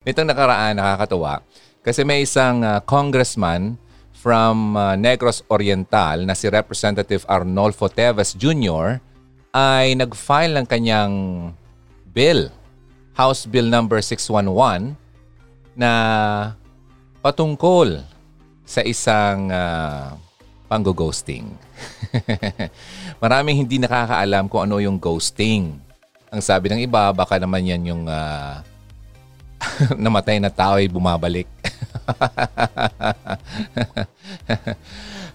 Nitong nakaraan, nakakatuwa. Kasi may isang uh, congressman from uh, Negros Oriental na si Representative Arnolfo Teves Jr. ay nag-file ng kanyang bill, House Bill number 611 na patungkol sa isang uh, panggo-ghosting. Maraming hindi nakakaalam kung ano yung ghosting. Ang sabi ng iba, baka naman yan yung uh, namatay na tao ay bumabalik.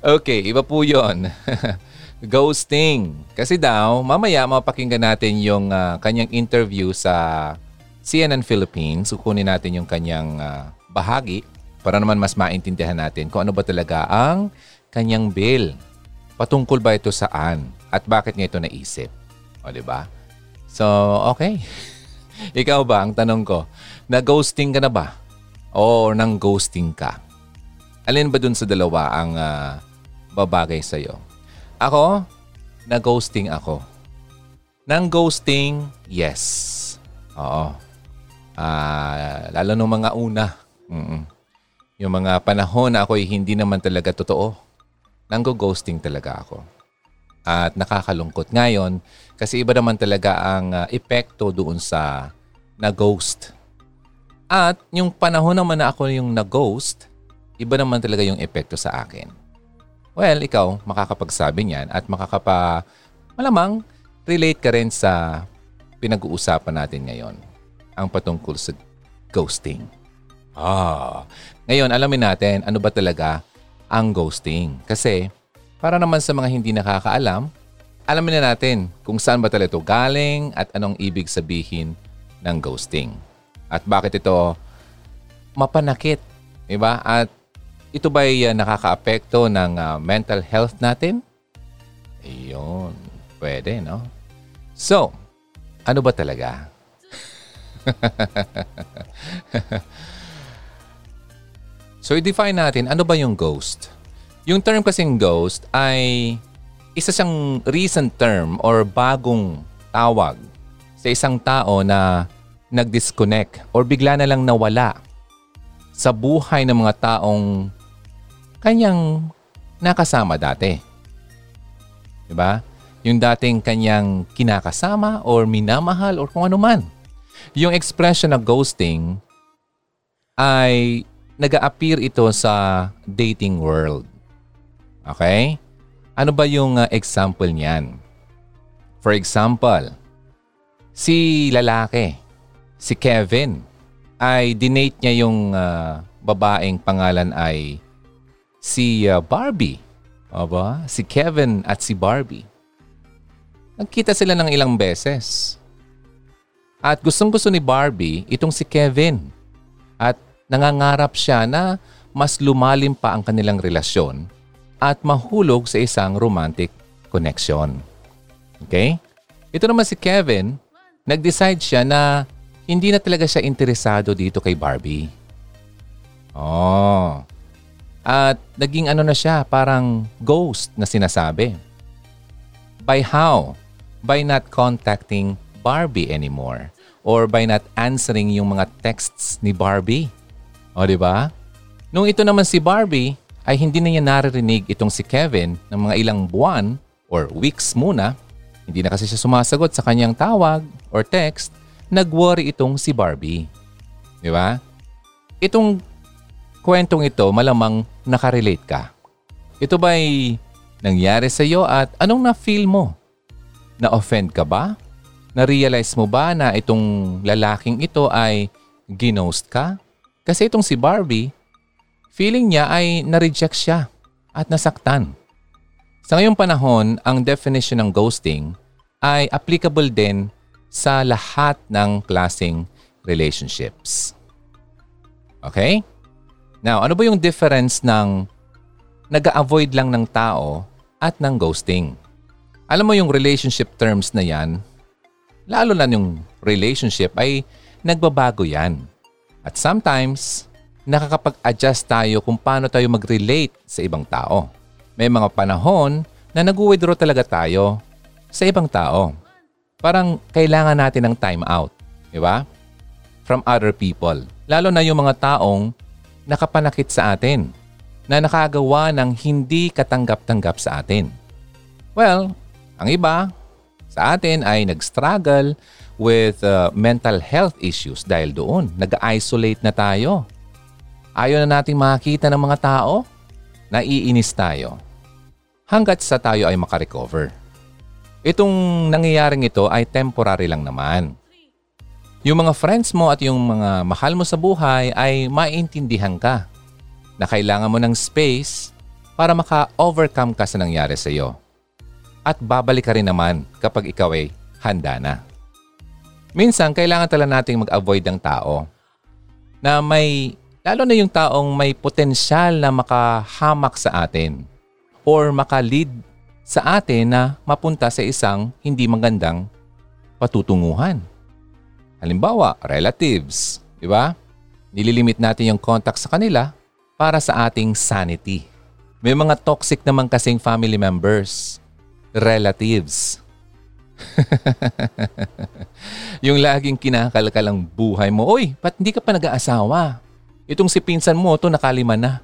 okay, iba po yun. Ghosting. Kasi daw, mamaya mapakinggan natin yung uh, kanyang interview sa CNN Philippines. Kukunin natin yung kanyang uh, bahagi para naman mas maintindihan natin kung ano ba talaga ang kanyang bill. Patungkol ba ito saan? At bakit niya ito naisip? O, di ba? So, okay. Ikaw ba, ang tanong ko, na-ghosting ka na ba? O nang ghosting ka? Alin ba dun sa dalawa ang uh, babagay sa'yo? Ako, na-ghosting ako. Nang ghosting, yes. Oo. Uh, lalo nung mga una. Mm-mm. Yung mga panahon na ako'y hindi naman talaga totoo. Nang ghosting talaga ako. At nakakalungkot ngayon kasi iba naman talaga ang uh, epekto doon sa na-ghost. At yung panahon naman na ako yung na-ghost, iba naman talaga yung epekto sa akin. Well, ikaw, makakapagsabi niyan at makakapa, malamang, relate ka rin sa pinag-uusapan natin ngayon. Ang patungkol sa ghosting. Ah, ngayon alamin natin ano ba talaga ang ghosting. Kasi para naman sa mga hindi nakakaalam, alamin na natin kung saan ba talaga ito galing at anong ibig sabihin ng ghosting. At bakit ito mapanakit, di ba? At ito ba ay uh, nakakaapekto ng uh, mental health natin? Ayun, pwede, no? So, ano ba talaga? so, i-define natin, ano ba yung ghost? Yung term kasing ghost ay isa siyang recent term or bagong tawag sa isang tao na nag-disconnect or bigla na lang nawala sa buhay ng mga taong kanyang nakasama dati. Diba? Yung dating kanyang kinakasama or minamahal or kung ano man. Yung expression na ghosting ay nag-appear ito sa dating world. Okay? Ano ba yung uh, example niyan? For example, si lalaki, si Kevin, ay dinate niya yung uh, babaeng pangalan ay si uh, Barbie. Aba, si Kevin at si Barbie. Nagkita sila ng ilang beses. At gustong gusto ni Barbie itong si Kevin. At nangangarap siya na mas lumalim pa ang kanilang relasyon at mahulog sa isang romantic connection. Okay? Ito naman si Kevin, nag-decide siya na hindi na talaga siya interesado dito kay Barbie. Oh, at naging ano na siya, parang ghost na sinasabi. By how? By not contacting Barbie anymore. Or by not answering yung mga texts ni Barbie. O di ba? Nung ito naman si Barbie, ay hindi na niya naririnig itong si Kevin ng mga ilang buwan or weeks muna. Hindi na kasi siya sumasagot sa kanyang tawag or text. Nag-worry itong si Barbie. Di ba? Itong kwentong ito malamang nakarelate ka. Ito ba'y nangyari sa iyo at anong na-feel mo? Na-offend ka ba? Na-realize mo ba na itong lalaking ito ay ginost ka? Kasi itong si Barbie, feeling niya ay na-reject siya at nasaktan. Sa ngayong panahon, ang definition ng ghosting ay applicable din sa lahat ng klasing relationships. Okay? Now, ano ba yung difference ng nag-avoid lang ng tao at ng ghosting? Alam mo yung relationship terms na yan, lalo na yung relationship ay nagbabago yan. At sometimes, nakakapag-adjust tayo kung paano tayo mag-relate sa ibang tao. May mga panahon na nag-withdraw talaga tayo sa ibang tao. Parang kailangan natin ng time out. Di ba? from other people. Lalo na yung mga taong nakapanakit sa atin na nakagawa ng hindi katanggap-tanggap sa atin. Well, ang iba sa atin ay nag-struggle with uh, mental health issues dahil doon. Nag-isolate na tayo. Ayaw na nating makita ng mga tao. Naiinis tayo. Hanggat sa tayo ay makarecover. Itong nangyayaring ito ay temporary lang naman. Yung mga friends mo at yung mga mahal mo sa buhay ay maintindihan ka na kailangan mo ng space para maka-overcome ka sa nangyari sa iyo. At babalik ka rin naman kapag ikaw ay handa na. Minsan, kailangan talaga nating mag-avoid ng tao na may, lalo na yung taong may potensyal na makahamak sa atin or makalead sa atin na mapunta sa isang hindi magandang patutunguhan. Halimbawa, relatives, di ba? Nililimit natin yung contact sa kanila para sa ating sanity. May mga toxic naman kasing family members, relatives. yung laging kinakalkal ang buhay mo, Oy, ba't hindi ka pa nag-aasawa? Itong si pinsan mo, to nakalima na.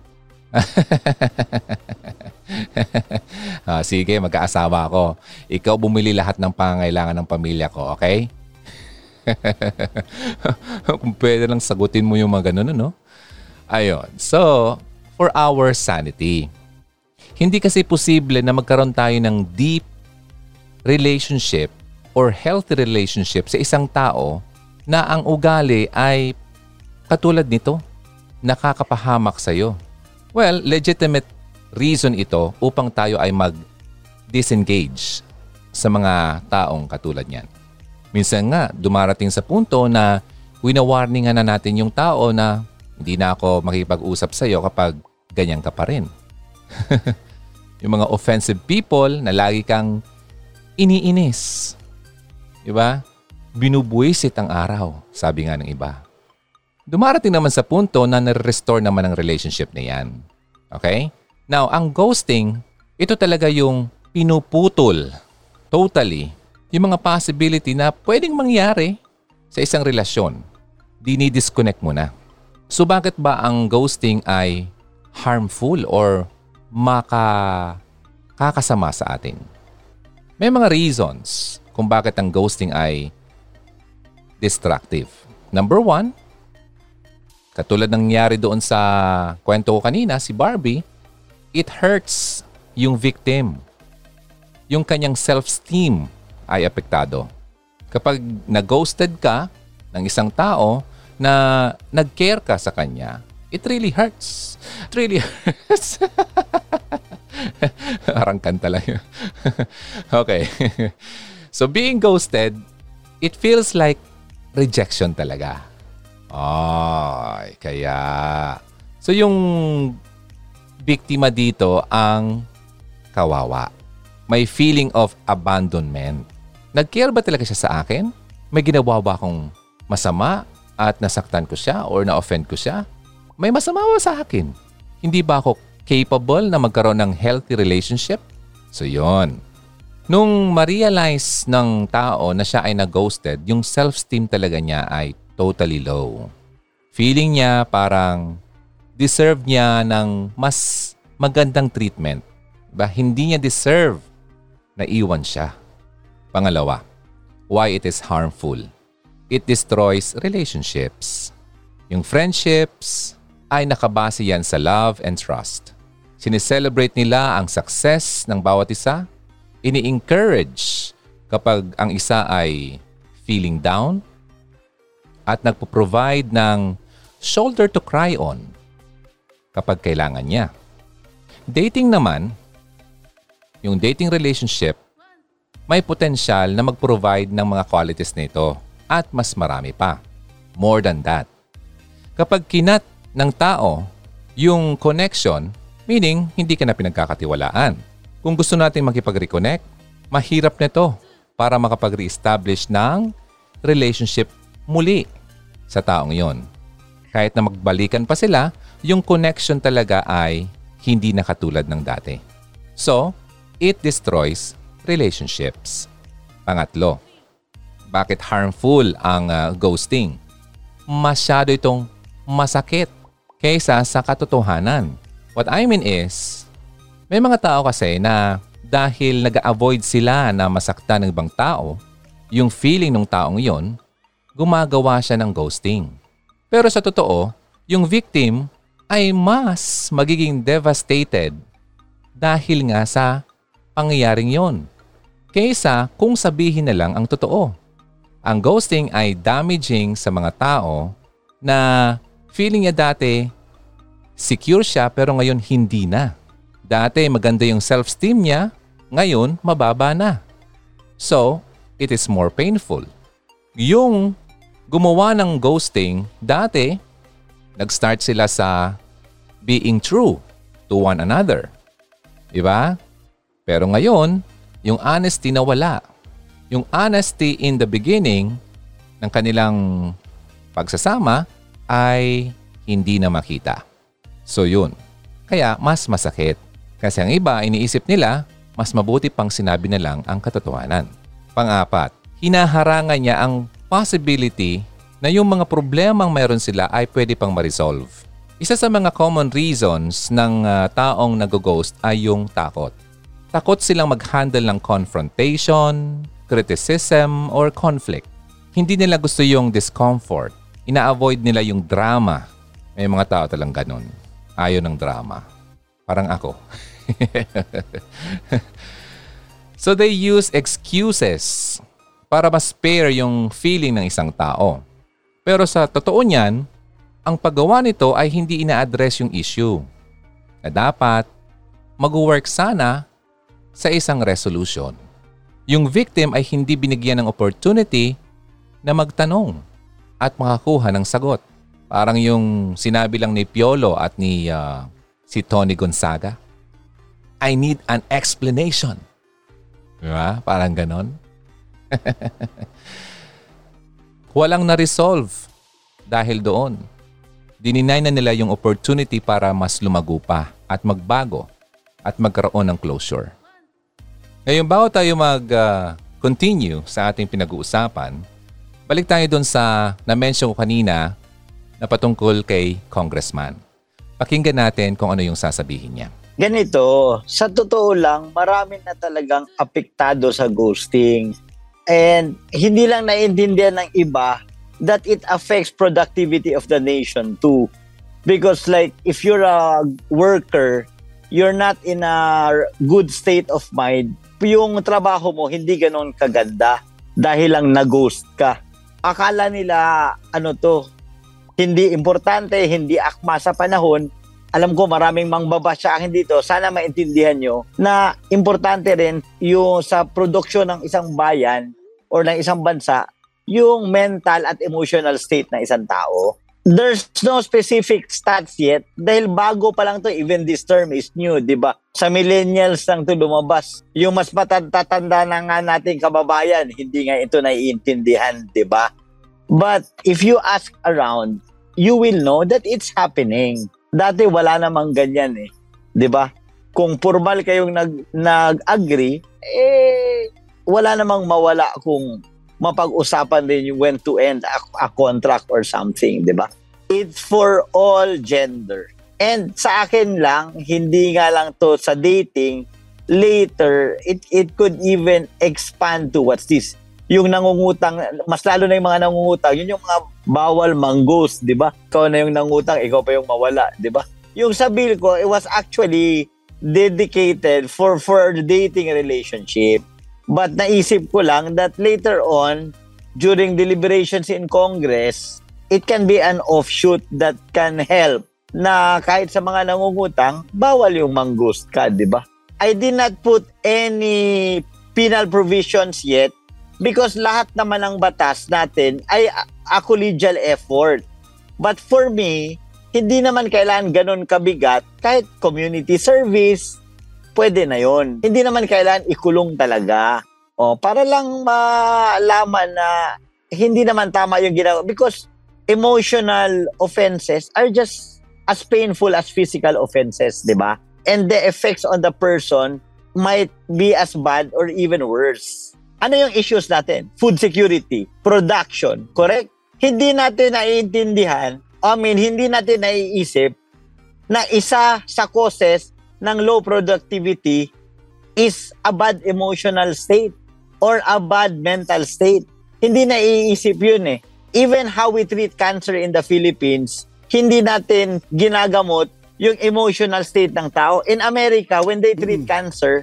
ah, sige, mag-aasawa ako. Ikaw bumili lahat ng pangailangan ng pamilya ko, okay? Kung pwede lang sagutin mo yung mga ganun, no? Ayun. So, for our sanity. Hindi kasi posible na magkaroon tayo ng deep relationship or healthy relationship sa isang tao na ang ugali ay katulad nito, nakakapahamak sa iyo. Well, legitimate reason ito upang tayo ay mag-disengage sa mga taong katulad niyan. Minsan nga, dumarating sa punto na winawarningan na natin yung tao na hindi na ako makipag-usap sa iyo kapag ganyan ka pa rin. yung mga offensive people na lagi kang iniinis. Diba? Binubuisit ang araw, sabi nga ng iba. Dumarating naman sa punto na nare-restore naman ang relationship na yan. Okay? Now, ang ghosting, ito talaga yung pinuputol totally yung mga possibility na pwedeng mangyari sa isang relasyon. Dinidisconnect mo na. So bakit ba ang ghosting ay harmful or maka kakasama sa atin? May mga reasons kung bakit ang ghosting ay destructive. Number one, katulad ng nangyari doon sa kwento ko kanina, si Barbie, it hurts yung victim. Yung kanyang self-esteem ay apektado. Kapag na-ghosted ka ng isang tao na nag-care ka sa kanya, it really hurts. It really hurts. Parang kanta lang yun. okay. so being ghosted, it feels like rejection talaga. Ay, kaya... So yung biktima dito ang kawawa. May feeling of abandonment. Nag-care ba talaga siya sa akin? May ginawa ba akong masama at nasaktan ko siya or na-offend ko siya? May masama ba sa akin? Hindi ba ako capable na magkaroon ng healthy relationship? So yon. Nung ma-realize ng tao na siya ay na-ghosted, yung self-esteem talaga niya ay totally low. Feeling niya parang deserve niya ng mas magandang treatment. Ba, hindi niya deserve na iwan siya. Pangalawa, why it is harmful. It destroys relationships. Yung friendships ay nakabase yan sa love and trust. Sineselebrate nila ang success ng bawat isa. Ini-encourage kapag ang isa ay feeling down at nagpo-provide ng shoulder to cry on kapag kailangan niya. Dating naman, yung dating relationship may potensyal na mag-provide ng mga qualities nito at mas marami pa. More than that. Kapag kinat ng tao yung connection, meaning hindi ka na pinagkakatiwalaan. Kung gusto natin makipag-reconnect, mahirap nito para makapag-re-establish ng relationship muli sa taong yon. Kahit na magbalikan pa sila, yung connection talaga ay hindi na katulad ng dati. So, it destroys relationships. Pangatlo, bakit harmful ang uh, ghosting? masyado itong masakit kaysa sa katotohanan. What I mean is, may mga tao kasi na dahil nag-avoid sila na masaktan ng ibang tao, yung feeling ng taong yon, gumagawa siya ng ghosting. Pero sa totoo, yung victim ay mas magiging devastated dahil nga sa pangyayaring yon. Kaysa kung sabihin na lang ang totoo. Ang ghosting ay damaging sa mga tao na feeling niya dati secure siya pero ngayon hindi na. Dati maganda yung self-esteem niya, ngayon mababa na. So, it is more painful. Yung gumawa ng ghosting, dati nag-start sila sa being true to one another. Diba? Pero ngayon, yung honesty na wala yung honesty in the beginning ng kanilang pagsasama ay hindi na makita. So yun. Kaya mas masakit. Kasi ang iba iniisip nila, mas mabuti pang sinabi na lang ang katotohanan. Pangapat, hinaharangan niya ang possibility na yung mga problemang mayroon sila ay pwede pang ma-resolve. Isa sa mga common reasons ng uh, taong nag-ghost ay yung takot. Takot silang mag-handle ng confrontation, criticism, or conflict. Hindi nila gusto yung discomfort. Ina-avoid nila yung drama. May mga tao talang ganun. Ayaw ng drama. Parang ako. so they use excuses para ma-spare yung feeling ng isang tao. Pero sa totoo niyan, ang paggawa nito ay hindi ina-address yung issue. Na dapat mag-work sana sa isang resolution yung victim ay hindi binigyan ng opportunity na magtanong at makakuha ng sagot. Parang yung sinabi lang ni Piolo at ni uh, si Tony Gonzaga. I need an explanation. Diba? Parang ganon. Walang na-resolve dahil doon. Dininay na nila yung opportunity para mas lumago pa at magbago at magkaroon ng closure. Ngayon, bago tayo mag-continue uh, sa ating pinag-uusapan, balik tayo doon sa na-mention ko kanina na patungkol kay Congressman. Pakinggan natin kung ano yung sasabihin niya. Ganito, sa totoo lang, marami na talagang apektado sa ghosting. And hindi lang naiintindihan ng iba that it affects productivity of the nation too. Because like, if you're a worker, you're not in a good state of mind, yung trabaho mo hindi ganoon kaganda dahil lang na-ghost ka. Akala nila ano to, hindi importante, hindi akma sa panahon. Alam ko maraming mangbaba sa akin dito. Sana maintindihan nyo na importante rin yung sa produksyon ng isang bayan or ng isang bansa, yung mental at emotional state ng isang tao there's no specific stats yet dahil bago pa lang to even this term is new, 'di ba? Sa millennials lang to lumabas. Yung mas matatanda na nga nating kababayan, hindi nga ito naiintindihan, 'di ba? But if you ask around, you will know that it's happening. Dati wala namang ganyan eh, 'di ba? Kung formal kayong nag nag-agree, eh wala namang mawala kung mapag-usapan din yung when to end a, a contract or something, di ba? It's for all gender. And sa akin lang, hindi nga lang to sa dating, later, it, it could even expand to what's this? Yung nangungutang, mas lalo na yung mga nangungutang, yun yung mga bawal mangghost, di ba? Ikaw na yung nangutang, ikaw pa yung mawala, di ba? Yung sa bill ko, it was actually dedicated for for dating relationship. But naisip ko lang that later on, during deliberations in Congress, it can be an offshoot that can help na kahit sa mga nangungutang, bawal yung manggust ka, di ba? I did not put any penal provisions yet because lahat naman ng batas natin ay a collegial effort. But for me, hindi naman kailangan ganun kabigat kahit community service, pwede na yon. Hindi naman kailangan ikulong talaga. O, para lang malaman na hindi naman tama yung ginawa. Because emotional offenses are just as painful as physical offenses, di ba? And the effects on the person might be as bad or even worse. Ano yung issues natin? Food security, production, correct? hindi natin naiintindihan, I mean, hindi natin naiisip na isa sa causes ng low productivity is a bad emotional state or a bad mental state. Hindi naiisip yun eh. Even how we treat cancer in the Philippines, hindi natin ginagamot yung emotional state ng tao. In America, when they treat mm. cancer,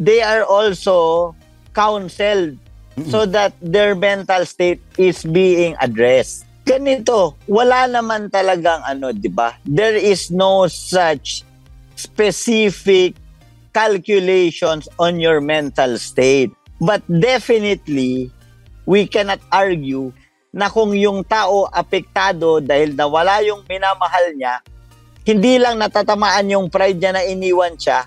they are also counseled so that their mental state is being addressed ganito, wala naman talagang ano, 'di ba? There is no such specific calculations on your mental state. But definitely, we cannot argue na kung yung tao apektado dahil nawala yung minamahal niya, hindi lang natatamaan yung pride niya na iniwan siya,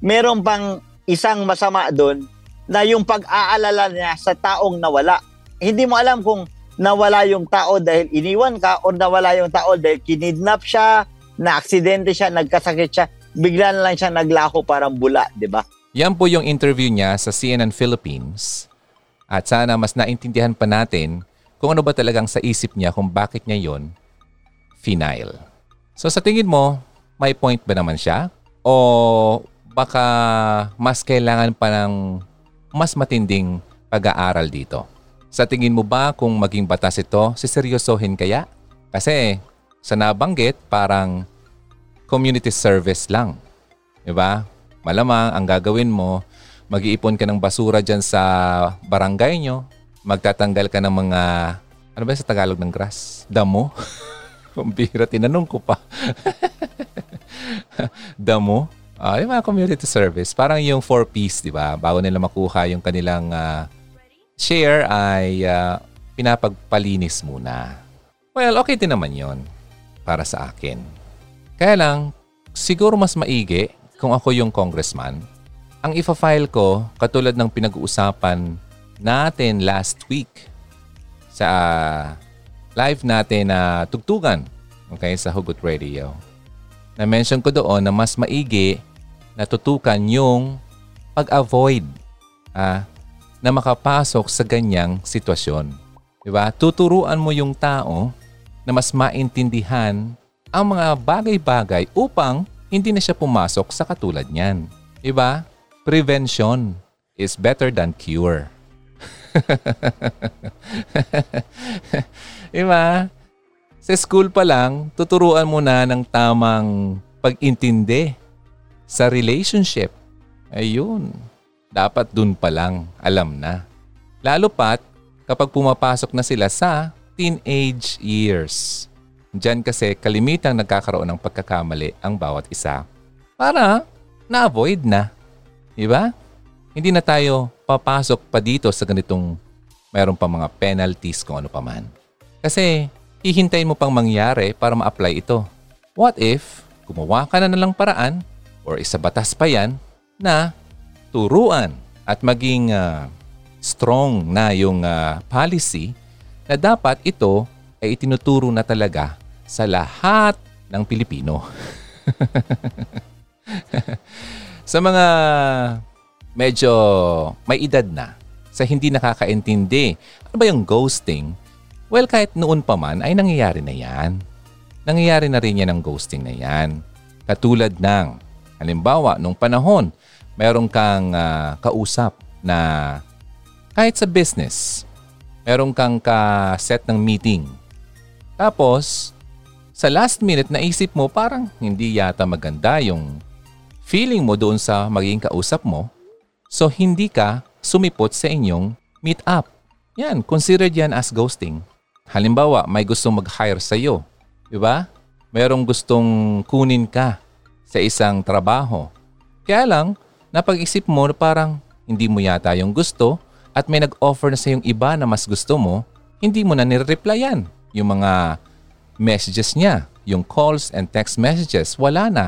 meron pang isang masama doon na yung pag-aalala niya sa taong nawala. Hindi mo alam kung nawala yung tao dahil iniwan ka o nawala yung tao dahil kinidnap siya, na-aksidente siya, nagkasakit siya, bigla na lang siya naglaho parang bula, di ba? Yan po yung interview niya sa CNN Philippines. At sana mas naintindihan pa natin kung ano ba talagang sa isip niya kung bakit niya yon final. So sa tingin mo, may point ba naman siya? O baka mas kailangan pa ng mas matinding pag-aaral dito? Sa tingin mo ba kung maging batas ito, siseryosohin kaya? Kasi sa nabanggit, parang community service lang. Diba? Malamang ang gagawin mo, mag-iipon ka ng basura dyan sa barangay nyo, magtatanggal ka ng mga, ano ba sa Tagalog ng grass? Damo? Kumbira, tinanong ko pa. Damo? Uh, yung mga community service, parang yung four-piece, di ba? Bago nila makuha yung kanilang uh, share ay uh, pinapagpalinis muna. Well, okay din naman yon para sa akin. Kaya lang, siguro mas maigi kung ako yung congressman, ang ifa-file ko katulad ng pinag-uusapan natin last week sa uh, live natin na uh, tugtugan okay, sa Hugot Radio. Na-mention ko doon na mas maigi na tutukan yung pag-avoid ah, na makapasok sa ganyang sitwasyon. Di ba? Tuturuan mo yung tao na mas maintindihan ang mga bagay-bagay upang hindi na siya pumasok sa katulad niyan. Di ba? Prevention is better than cure. di ba? Sa school pa lang, tuturuan mo na ng tamang pag-intindi sa relationship. Ayun dapat dun pa lang alam na. Lalo pat kapag pumapasok na sila sa teenage years. Diyan kasi kalimitang nagkakaroon ng pagkakamali ang bawat isa para na-avoid na. Diba? Hindi na tayo papasok pa dito sa ganitong mayroon pa mga penalties kung ano pa man. Kasi hihintayin mo pang mangyari para ma-apply ito. What if gumawa ka na nalang paraan or isa batas pa yan na turuan at maging uh, strong na yung uh, policy na dapat ito ay itinuturo na talaga sa lahat ng Pilipino. sa mga medyo may edad na, sa hindi nakakaintindi, ano ba yung ghosting? Well, kahit noon pa man ay nangyayari na yan. Nangyayari na rin yan ang ghosting na yan. Katulad ng, halimbawa, nung panahon meron kang uh, kausap na kahit sa business, meron kang ka-set ng meeting. Tapos, sa last minute naisip mo parang hindi yata maganda yung feeling mo doon sa magiging kausap mo. So, hindi ka sumipot sa inyong meet up. Yan, considered yan as ghosting. Halimbawa, may gustong mag-hire sa iyo. Di ba? Merong gustong kunin ka sa isang trabaho. Kaya lang, napag-isip mo na parang hindi mo yata yung gusto at may nag-offer na sa yung iba na mas gusto mo, hindi mo na nireplyan yung mga messages niya, yung calls and text messages, wala na.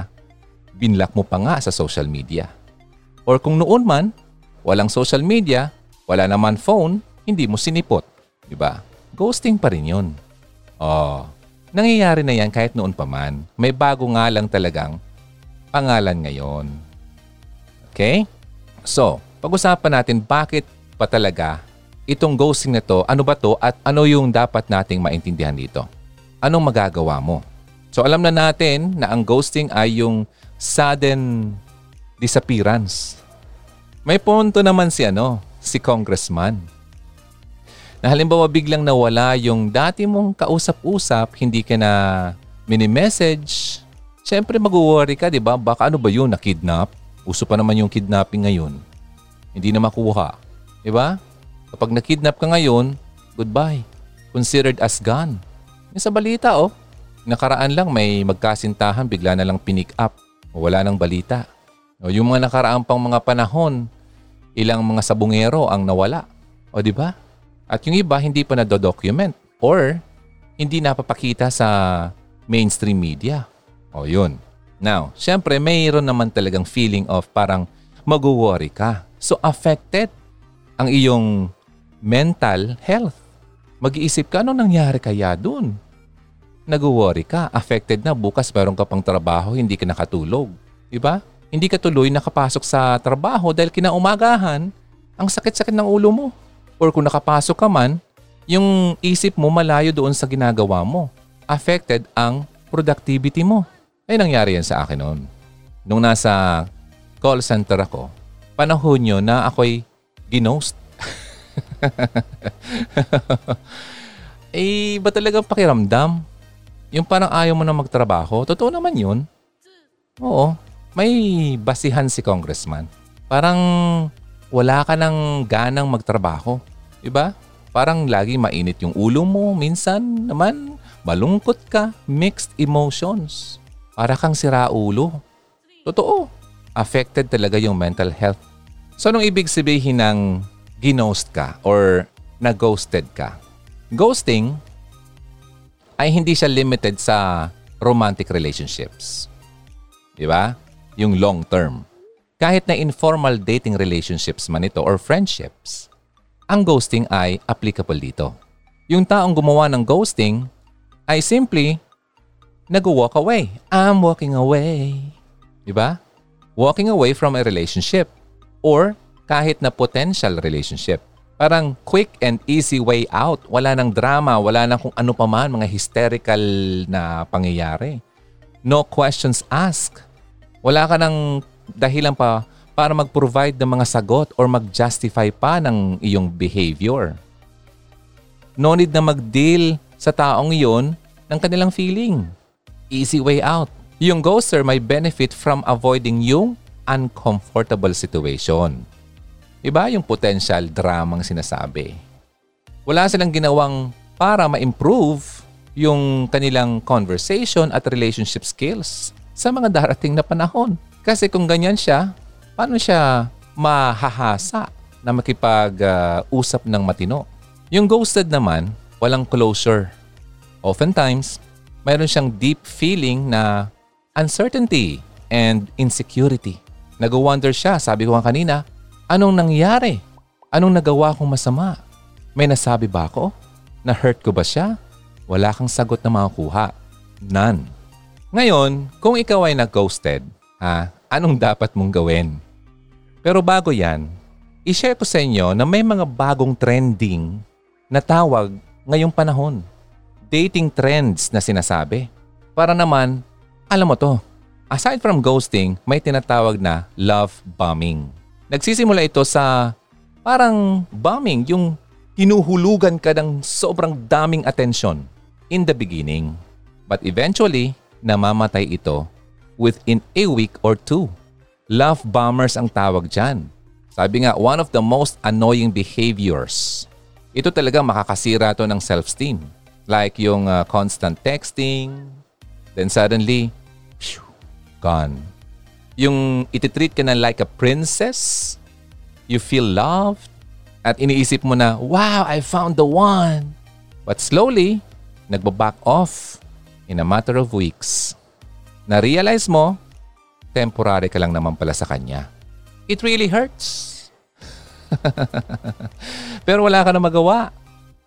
Binlock mo pa nga sa social media. Or kung noon man, walang social media, wala naman phone, hindi mo sinipot. Diba? Ghosting pa rin yun. Oh, nangyayari na yan kahit noon pa man. May bago nga lang talagang pangalan ngayon. Okay? So, pag-usapan natin bakit pa talaga itong ghosting na to, ano ba to at ano yung dapat nating maintindihan dito? Anong magagawa mo? So alam na natin na ang ghosting ay yung sudden disappearance. May punto naman si ano, si congressman. Na halimbawa biglang nawala yung dati mong kausap-usap, hindi ka na mini-message, syempre mag-worry ka, di ba? Baka ano ba yun, na-kidnap? Uso pa naman yung kidnapping ngayon. Hindi na makuha. Di ba? Kapag nakidnap ka ngayon, goodbye. Considered as gone. Yung sa balita, oh. Nakaraan lang may magkasintahan, bigla na lang pinick up. Wala nang balita. O, yung mga nakaraan pang mga panahon, ilang mga sabungero ang nawala. O di ba? At yung iba hindi pa na-document or hindi napapakita sa mainstream media. O yun. Now, syempre mayroon naman talagang feeling of parang mag-worry ka. So affected ang iyong mental health. Mag-iisip ka, anong nangyari kaya dun? Nag-worry ka, affected na, bukas meron ka pang trabaho, hindi ka nakatulog. Diba? Hindi ka tuloy nakapasok sa trabaho dahil kinaumagahan, ang sakit-sakit ng ulo mo. Or kung nakapasok ka man, yung isip mo malayo doon sa ginagawa mo. Affected ang productivity mo. Ay nangyari yan sa akin noon. Nung nasa call center ako, panahon nyo na ako'y ginost. eh, ba talagang pakiramdam? Yung parang ayaw mo na magtrabaho? Totoo naman yun. Oo, may basihan si congressman. Parang wala ka ng ganang magtrabaho. Diba? Parang lagi mainit yung ulo mo. Minsan naman malungkot ka. Mixed emotions. Para kang sira ulo. Totoo. Affected talaga yung mental health. So, anong ibig sabihin ng ginost ka or na-ghosted ka? Ghosting ay hindi siya limited sa romantic relationships. Di ba? Yung long term. Kahit na informal dating relationships man ito or friendships, ang ghosting ay applicable dito. Yung taong gumawa ng ghosting ay simply nag-walk away. I'm walking away. Di ba? Walking away from a relationship or kahit na potential relationship. Parang quick and easy way out. Wala nang drama, wala nang kung ano pa man, mga hysterical na pangyayari. No questions asked. Wala ka nang dahilan pa para mag-provide ng mga sagot or mag-justify pa ng iyong behavior. No need na mag-deal sa taong iyon ng kanilang feeling. Easy way out. Yung ghoster may benefit from avoiding yung uncomfortable situation. Iba yung potential dramang sinasabi. Wala silang ginawang para ma-improve yung kanilang conversation at relationship skills sa mga darating na panahon. Kasi kung ganyan siya, paano siya mahahasa na makipag-usap uh, ng matino? Yung ghosted naman, walang closure. Oftentimes, mayroon siyang deep feeling na uncertainty and insecurity. Nag-wonder siya, sabi ko nga kanina, anong nangyari? Anong nagawa kong masama? May nasabi ba ako? Na-hurt ko ba siya? Wala kang sagot na makukuha. None. Ngayon, kung ikaw ay nag-ghosted, ha, anong dapat mong gawin? Pero bago yan, i-share ko sa inyo na may mga bagong trending na tawag ngayong panahon. Dating trends na sinasabi. Para naman, alam mo to, Aside from ghosting, may tinatawag na love bombing. Nagsisimula ito sa parang bombing, yung hinuhulugan ka ng sobrang daming atensyon in the beginning. But eventually, namamatay ito within a week or two. Love bombers ang tawag dyan. Sabi nga, one of the most annoying behaviors. Ito talaga makakasira to ng self-esteem. Like yung uh, constant texting, then suddenly, gone. Yung ititreat ka na like a princess, you feel loved, at iniisip mo na, wow, I found the one. But slowly, nagbaback off in a matter of weeks. Na-realize mo, temporary ka lang naman pala sa kanya. It really hurts. Pero wala ka na magawa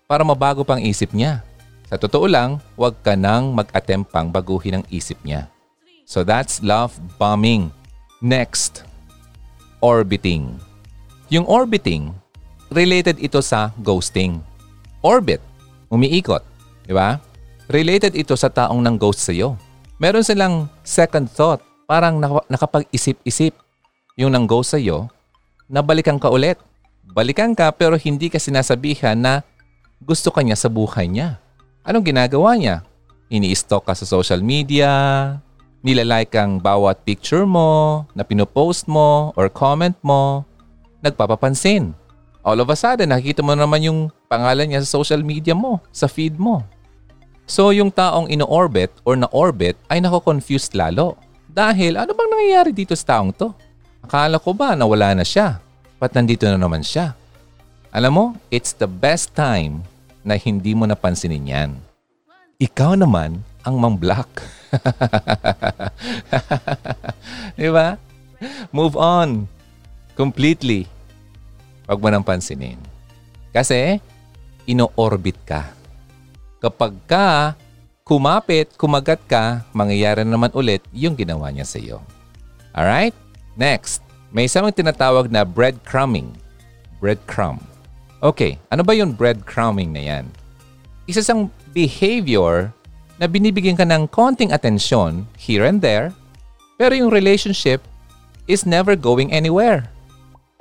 para mabago pang isip niya. Sa totoo lang, huwag ka nang mag-attempt pang baguhin ang isip niya. So that's love bombing. Next, orbiting. Yung orbiting, related ito sa ghosting. Orbit, umiikot, di ba? Related ito sa taong nang ghost sa iyo. Meron silang second thought, parang nakapag-isip-isip yung nang ghost sa iyo, na balikan ka ulit. Balikan ka pero hindi ka sinasabihan na gusto ka niya sa buhay niya. Anong ginagawa niya? Ini-stalk ka sa social media, nilalike ang bawat picture mo, na pinopost mo, or comment mo, nagpapapansin. All of a sudden, nakikita mo naman yung pangalan niya sa social media mo, sa feed mo. So yung taong ino-orbit or na-orbit ay nako-confused lalo. Dahil ano bang nangyayari dito sa taong to? Akala ko ba na wala na siya? Ba't nandito na naman siya? Alam mo, it's the best time na hindi mo napansinin yan. Ikaw naman ang mang-block. Di ba? Move on. Completely. Huwag mo nang pansinin. Kasi, ino-orbit ka. Kapag ka kumapit, kumagat ka, mangyayari naman ulit yung ginawa niya sa iyo. Alright? Next, may isang tinatawag na breadcrumbing. Breadcrumb. Okay, ano ba yung breadcrumbing na yan? Isa sang behavior na binibigyan ka ng konting atensyon here and there, pero yung relationship is never going anywhere.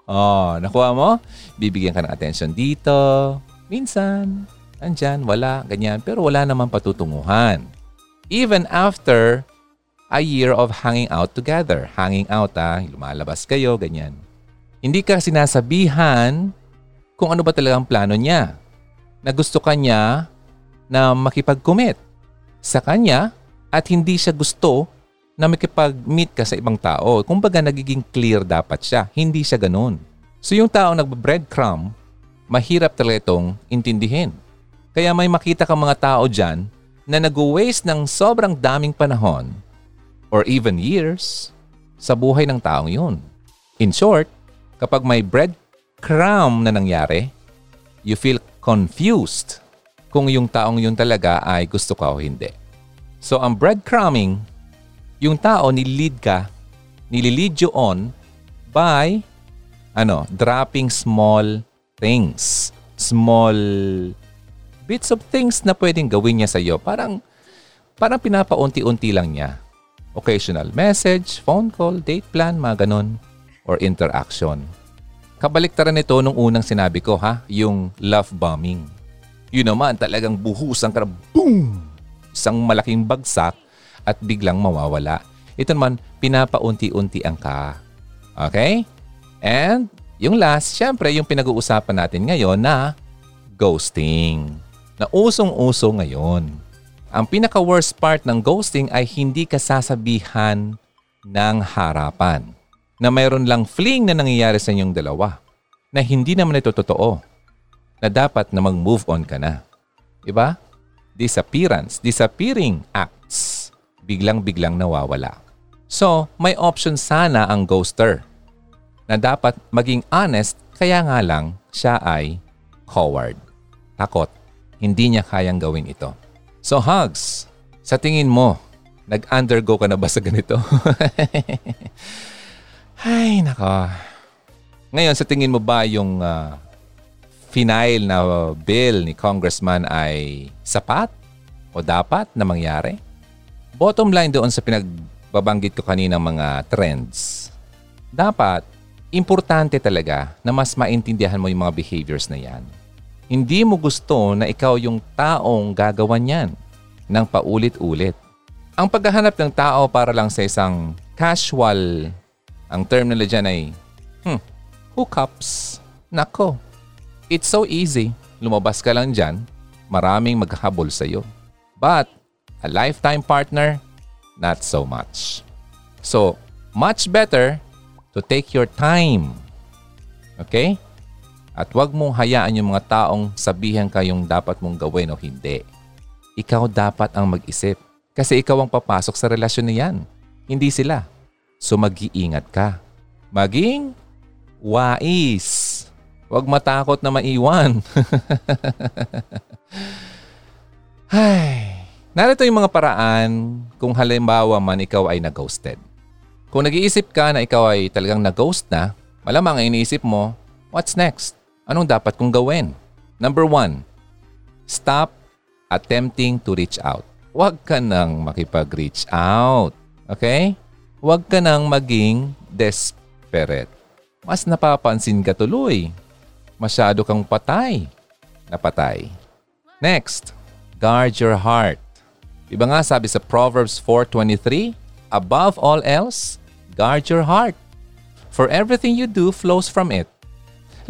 Oh, nakuha mo? Bibigyan ka ng attention dito, minsan, andyan, wala, ganyan, pero wala naman patutunguhan. Even after a year of hanging out together. Hanging out ah, lumalabas kayo, ganyan. Hindi ka sinasabihan kung ano ba talagang plano niya. Na gusto ka na makipag-commit sa kanya at hindi siya gusto na makipag-meet ka sa ibang tao. Kumbaga nagiging clear dapat siya. Hindi siya ganun. So yung tao nagbe-breadcrumb, mahirap talaga itong intindihin. Kaya may makita kang mga tao dyan na nag-waste ng sobrang daming panahon or even years sa buhay ng taong yun. In short, kapag may breadcrumb na nangyari, you feel confused kung yung taong yun talaga ay gusto ka o hindi. So ang breadcrumbing, yung tao nililid ka, nililid you on by ano, dropping small things. Small bits of things na pwedeng gawin niya sa iyo. Parang, parang pinapaunti-unti lang niya. Occasional message, phone call, date plan, mga ganun. Or interaction. Kabaliktaran nito nung unang sinabi ko ha, yung love bombing. Yun naman talagang buhusan ka na boom! Isang malaking bagsak at biglang mawawala. Ito naman, pinapaunti-unti ang ka. Okay? And yung last, syempre yung pinag-uusapan natin ngayon na ghosting. Na usong-uso ngayon. Ang pinaka-worst part ng ghosting ay hindi ka sasabihan ng harapan. Na mayroon lang fling na nangyayari sa inyong dalawa. Na hindi naman ito totoo na dapat na mag-move on ka na. Diba? Disappearance, disappearing acts, biglang-biglang nawawala. So, may option sana ang ghoster na dapat maging honest kaya nga lang siya ay coward. Takot. Hindi niya kayang gawin ito. So Hugs, sa tingin mo, nag-undergo ka na ba sa ganito? Ay, nako. Ngayon, sa tingin mo ba yung uh, final na bill ni congressman ay sapat o dapat na mangyari? Bottom line doon sa pinagbabanggit ko kanina mga trends. Dapat, importante talaga na mas maintindihan mo yung mga behaviors na yan. Hindi mo gusto na ikaw yung taong gagawan yan ng paulit-ulit. Ang paghahanap ng tao para lang sa isang casual, ang term nila dyan ay, hmm, hookups. Nako, It's so easy. Lumabas ka lang dyan, maraming maghahabol sa iyo. But, a lifetime partner, not so much. So, much better to take your time. Okay? At huwag mong hayaan yung mga taong sabihan ka yung dapat mong gawin o hindi. Ikaw dapat ang mag-isip. Kasi ikaw ang papasok sa relasyon na yan. Hindi sila. So mag-iingat ka. Maging wais. Huwag matakot na maiwan. Ay, narito yung mga paraan kung halimbawa man ikaw ay na-ghosted. Kung nag-iisip ka na ikaw ay talagang na-ghost na, malamang ang iniisip mo, what's next? Anong dapat kong gawin? Number one, stop attempting to reach out. Huwag ka nang makipag-reach out. Okay? Huwag ka nang maging desperate. Mas napapansin ka tuloy. Masyado kang patay. Napatay. Next, guard your heart. Diba nga sabi sa Proverbs 4.23, Above all else, guard your heart. For everything you do flows from it.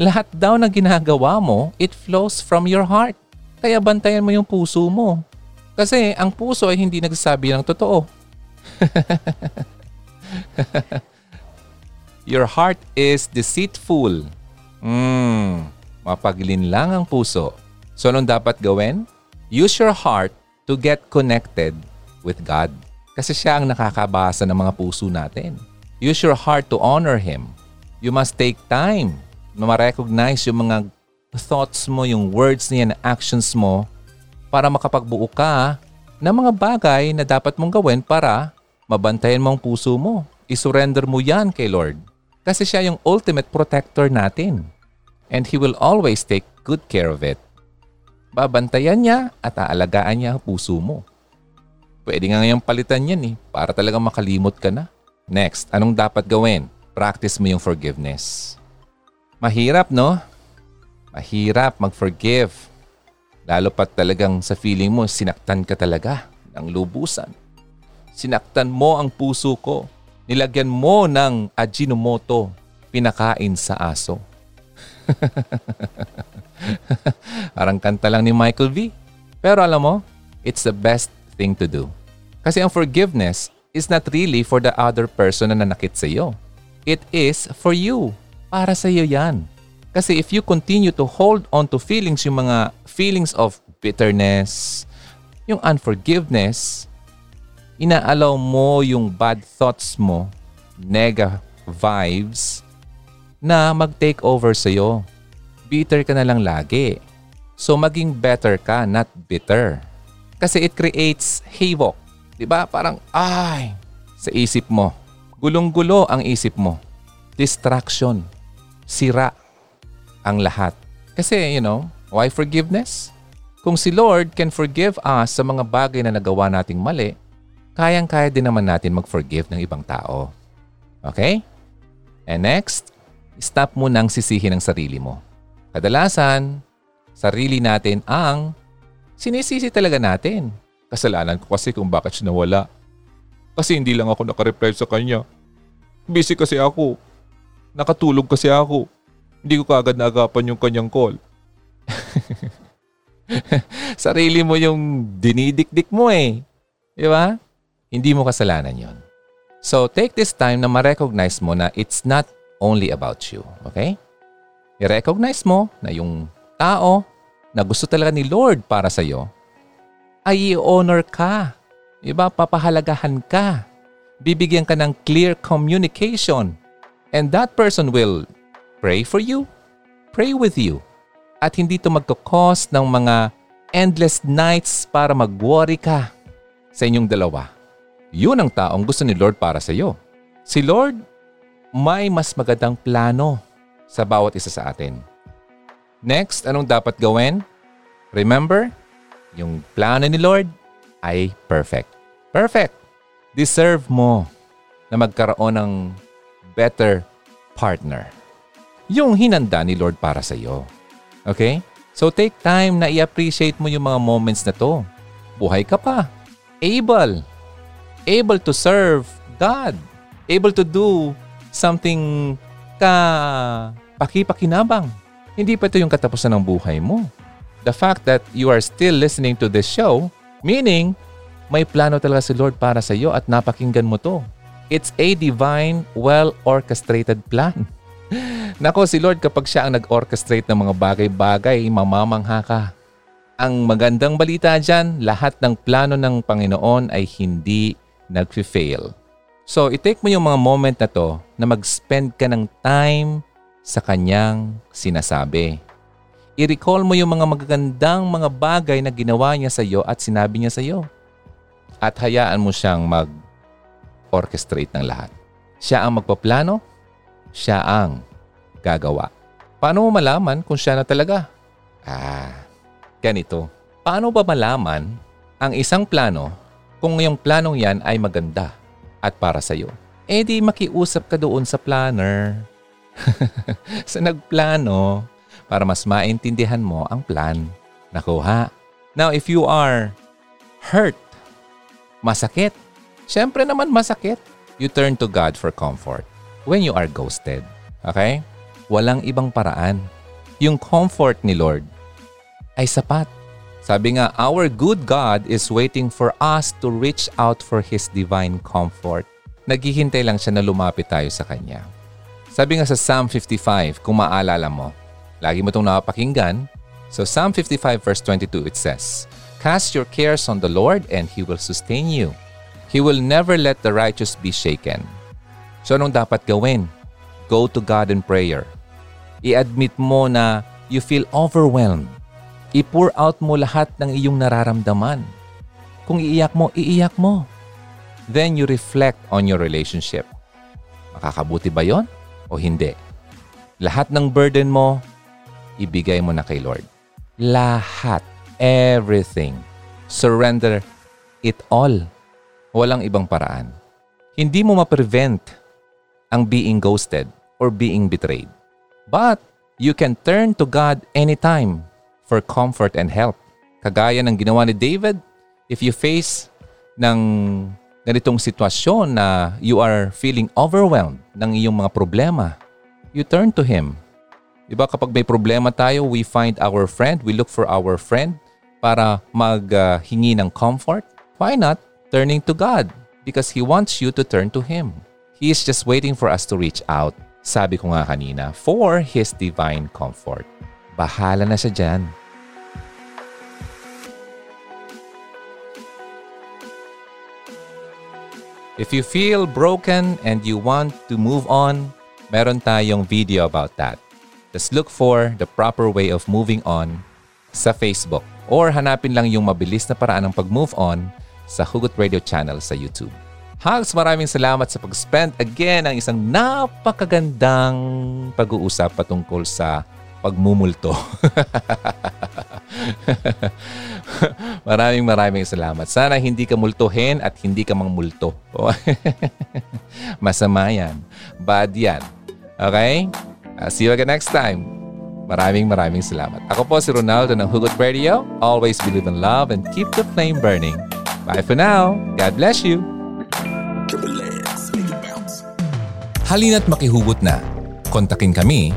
Lahat daw na ginagawa mo, it flows from your heart. Kaya bantayan mo yung puso mo. Kasi ang puso ay hindi nagsasabi ng totoo. your heart is deceitful. Hmm, mapagilin lang ang puso. So anong dapat gawin? Use your heart to get connected with God. Kasi siya ang nakakabasa ng mga puso natin. Use your heart to honor Him. You must take time na ma-recognize yung mga thoughts mo, yung words niya, actions mo para makapagbuo ka ng mga bagay na dapat mong gawin para mabantayan mo ang puso mo. Isurrender mo yan kay Lord. Kasi siya yung ultimate protector natin. And He will always take good care of it. Babantayan niya at aalagaan niya ang puso mo. Pwede nga ngayong palitan yan eh, para talagang makalimot ka na. Next, anong dapat gawin? Practice mo yung forgiveness. Mahirap, no? Mahirap mag-forgive. Lalo pat talagang sa feeling mo, sinaktan ka talaga ng lubusan. Sinaktan mo ang puso ko. Nilagyan mo ng Ajinomoto, pinakain sa aso. Parang kanta lang ni Michael V. Pero alam mo, it's the best thing to do. Kasi ang forgiveness is not really for the other person na nanakit sa iyo. It is for you. Para sa iyo yan. Kasi if you continue to hold on to feelings, yung mga feelings of bitterness, yung unforgiveness, inaalaw mo yung bad thoughts mo, nega vibes, na mag-take over sa'yo. Bitter ka na lang lagi. So maging better ka, not bitter. Kasi it creates havoc. Ba? Parang, ay, sa isip mo. Gulong-gulo ang isip mo. Distraction sira ang lahat. Kasi, you know, why forgiveness? Kung si Lord can forgive us sa mga bagay na nagawa nating mali, kayang-kaya din naman natin mag-forgive ng ibang tao. Okay? And next, stop mo nang sisihin ang sarili mo. Kadalasan, sarili natin ang sinisisi talaga natin. Kasalanan ko kasi kung bakit siya nawala. Kasi hindi lang ako nakareply sa kanya. Busy kasi ako. Nakatulog kasi ako. Hindi ko kaagad naagapan yung kanyang call. Sarili mo yung dinidikdik mo eh. Di ba? Hindi mo kasalanan yon. So take this time na ma-recognize mo na it's not only about you. Okay? I-recognize mo na yung tao na gusto talaga ni Lord para sa'yo ay i-honor ka. Diba? Papahalagahan ka. Bibigyan ka ng clear communication And that person will pray for you, pray with you. At hindi to magkakos ng mga endless nights para mag-worry ka sa inyong dalawa. Yun ang taong gusto ni Lord para sa iyo. Si Lord may mas magandang plano sa bawat isa sa atin. Next, anong dapat gawin? Remember, yung plano ni Lord ay perfect. Perfect! Deserve mo na magkaroon ng better partner. Yung hinanda ni Lord para sa iyo. Okay? So take time na i-appreciate mo yung mga moments na to. Buhay ka pa. Able. Able to serve God. Able to do something ka pakipakinabang. Hindi pa ito yung katapusan ng buhay mo. The fact that you are still listening to this show, meaning may plano talaga si Lord para sa iyo at napakinggan mo to. It's a divine, well-orchestrated plan. Nako si Lord kapag siya ang nag-orchestrate ng mga bagay-bagay, mamamangha ka. Ang magandang balita dyan, lahat ng plano ng Panginoon ay hindi nag-fail. So, i-take mo yung mga moment na to na mag-spend ka ng time sa kanyang sinasabi. I-recall mo yung mga magagandang mga bagay na ginawa niya sa iyo at sinabi niya sa iyo. At hayaan mo siyang mag orchestrate ng lahat. Siya ang magpaplano, siya ang gagawa. Paano mo malaman kung siya na talaga? Ah, ganito. Paano ba malaman ang isang plano kung yung planong yan ay maganda at para sa'yo? Eh di makiusap ka doon sa planner. sa nagplano para mas maintindihan mo ang plan. Nakuha. Now, if you are hurt, masakit, syempre naman masakit, you turn to God for comfort when you are ghosted. Okay? Walang ibang paraan. Yung comfort ni Lord ay sapat. Sabi nga, our good God is waiting for us to reach out for His divine comfort. Naghihintay lang siya na lumapit tayo sa Kanya. Sabi nga sa Psalm 55, kung maalala mo, lagi mo itong napapakinggan. So Psalm 55 verse 22, it says, Cast your cares on the Lord and He will sustain you. He will never let the righteous be shaken. So anong dapat gawin? Go to God in prayer. I-admit mo na you feel overwhelmed I-pour out mo lahat ng iyong nararamdaman. Kung iiyak mo, iiyak mo. Then you reflect on your relationship. Makakabuti ba yon o hindi? Lahat ng burden mo, ibigay mo na kay Lord. Lahat. Everything. Surrender it all. Walang ibang paraan. Hindi mo ma-prevent ang being ghosted or being betrayed. But you can turn to God anytime for comfort and help. Kagaya ng ginawa ni David, if you face ng ganitong sitwasyon na you are feeling overwhelmed ng iyong mga problema, you turn to Him. Diba kapag may problema tayo, we find our friend, we look for our friend para maghingi uh, ng comfort. Why not turning to God? Because He wants you to turn to Him. He is just waiting for us to reach out, sabi ko nga kanina, for His divine comfort. Bahala na siya dyan. If you feel broken and you want to move on, meron tayong video about that. Just look for the proper way of moving on sa Facebook or hanapin lang yung mabilis na paraan ng pag-move on sa Hugot Radio channel sa YouTube. Hugs, maraming salamat sa pag-spend again ng isang napakagandang pag-uusap patungkol sa pagmumulto. maraming maraming salamat. Sana hindi ka multuhin at hindi ka mangmulto. Masama yan. Bad yan. Okay? I'll see you again next time. Maraming maraming salamat. Ako po si Ronaldo ng Hugot Radio. Always believe in love and keep the flame burning. Bye for now. God bless you. Halina't makihugot na. Kontakin kami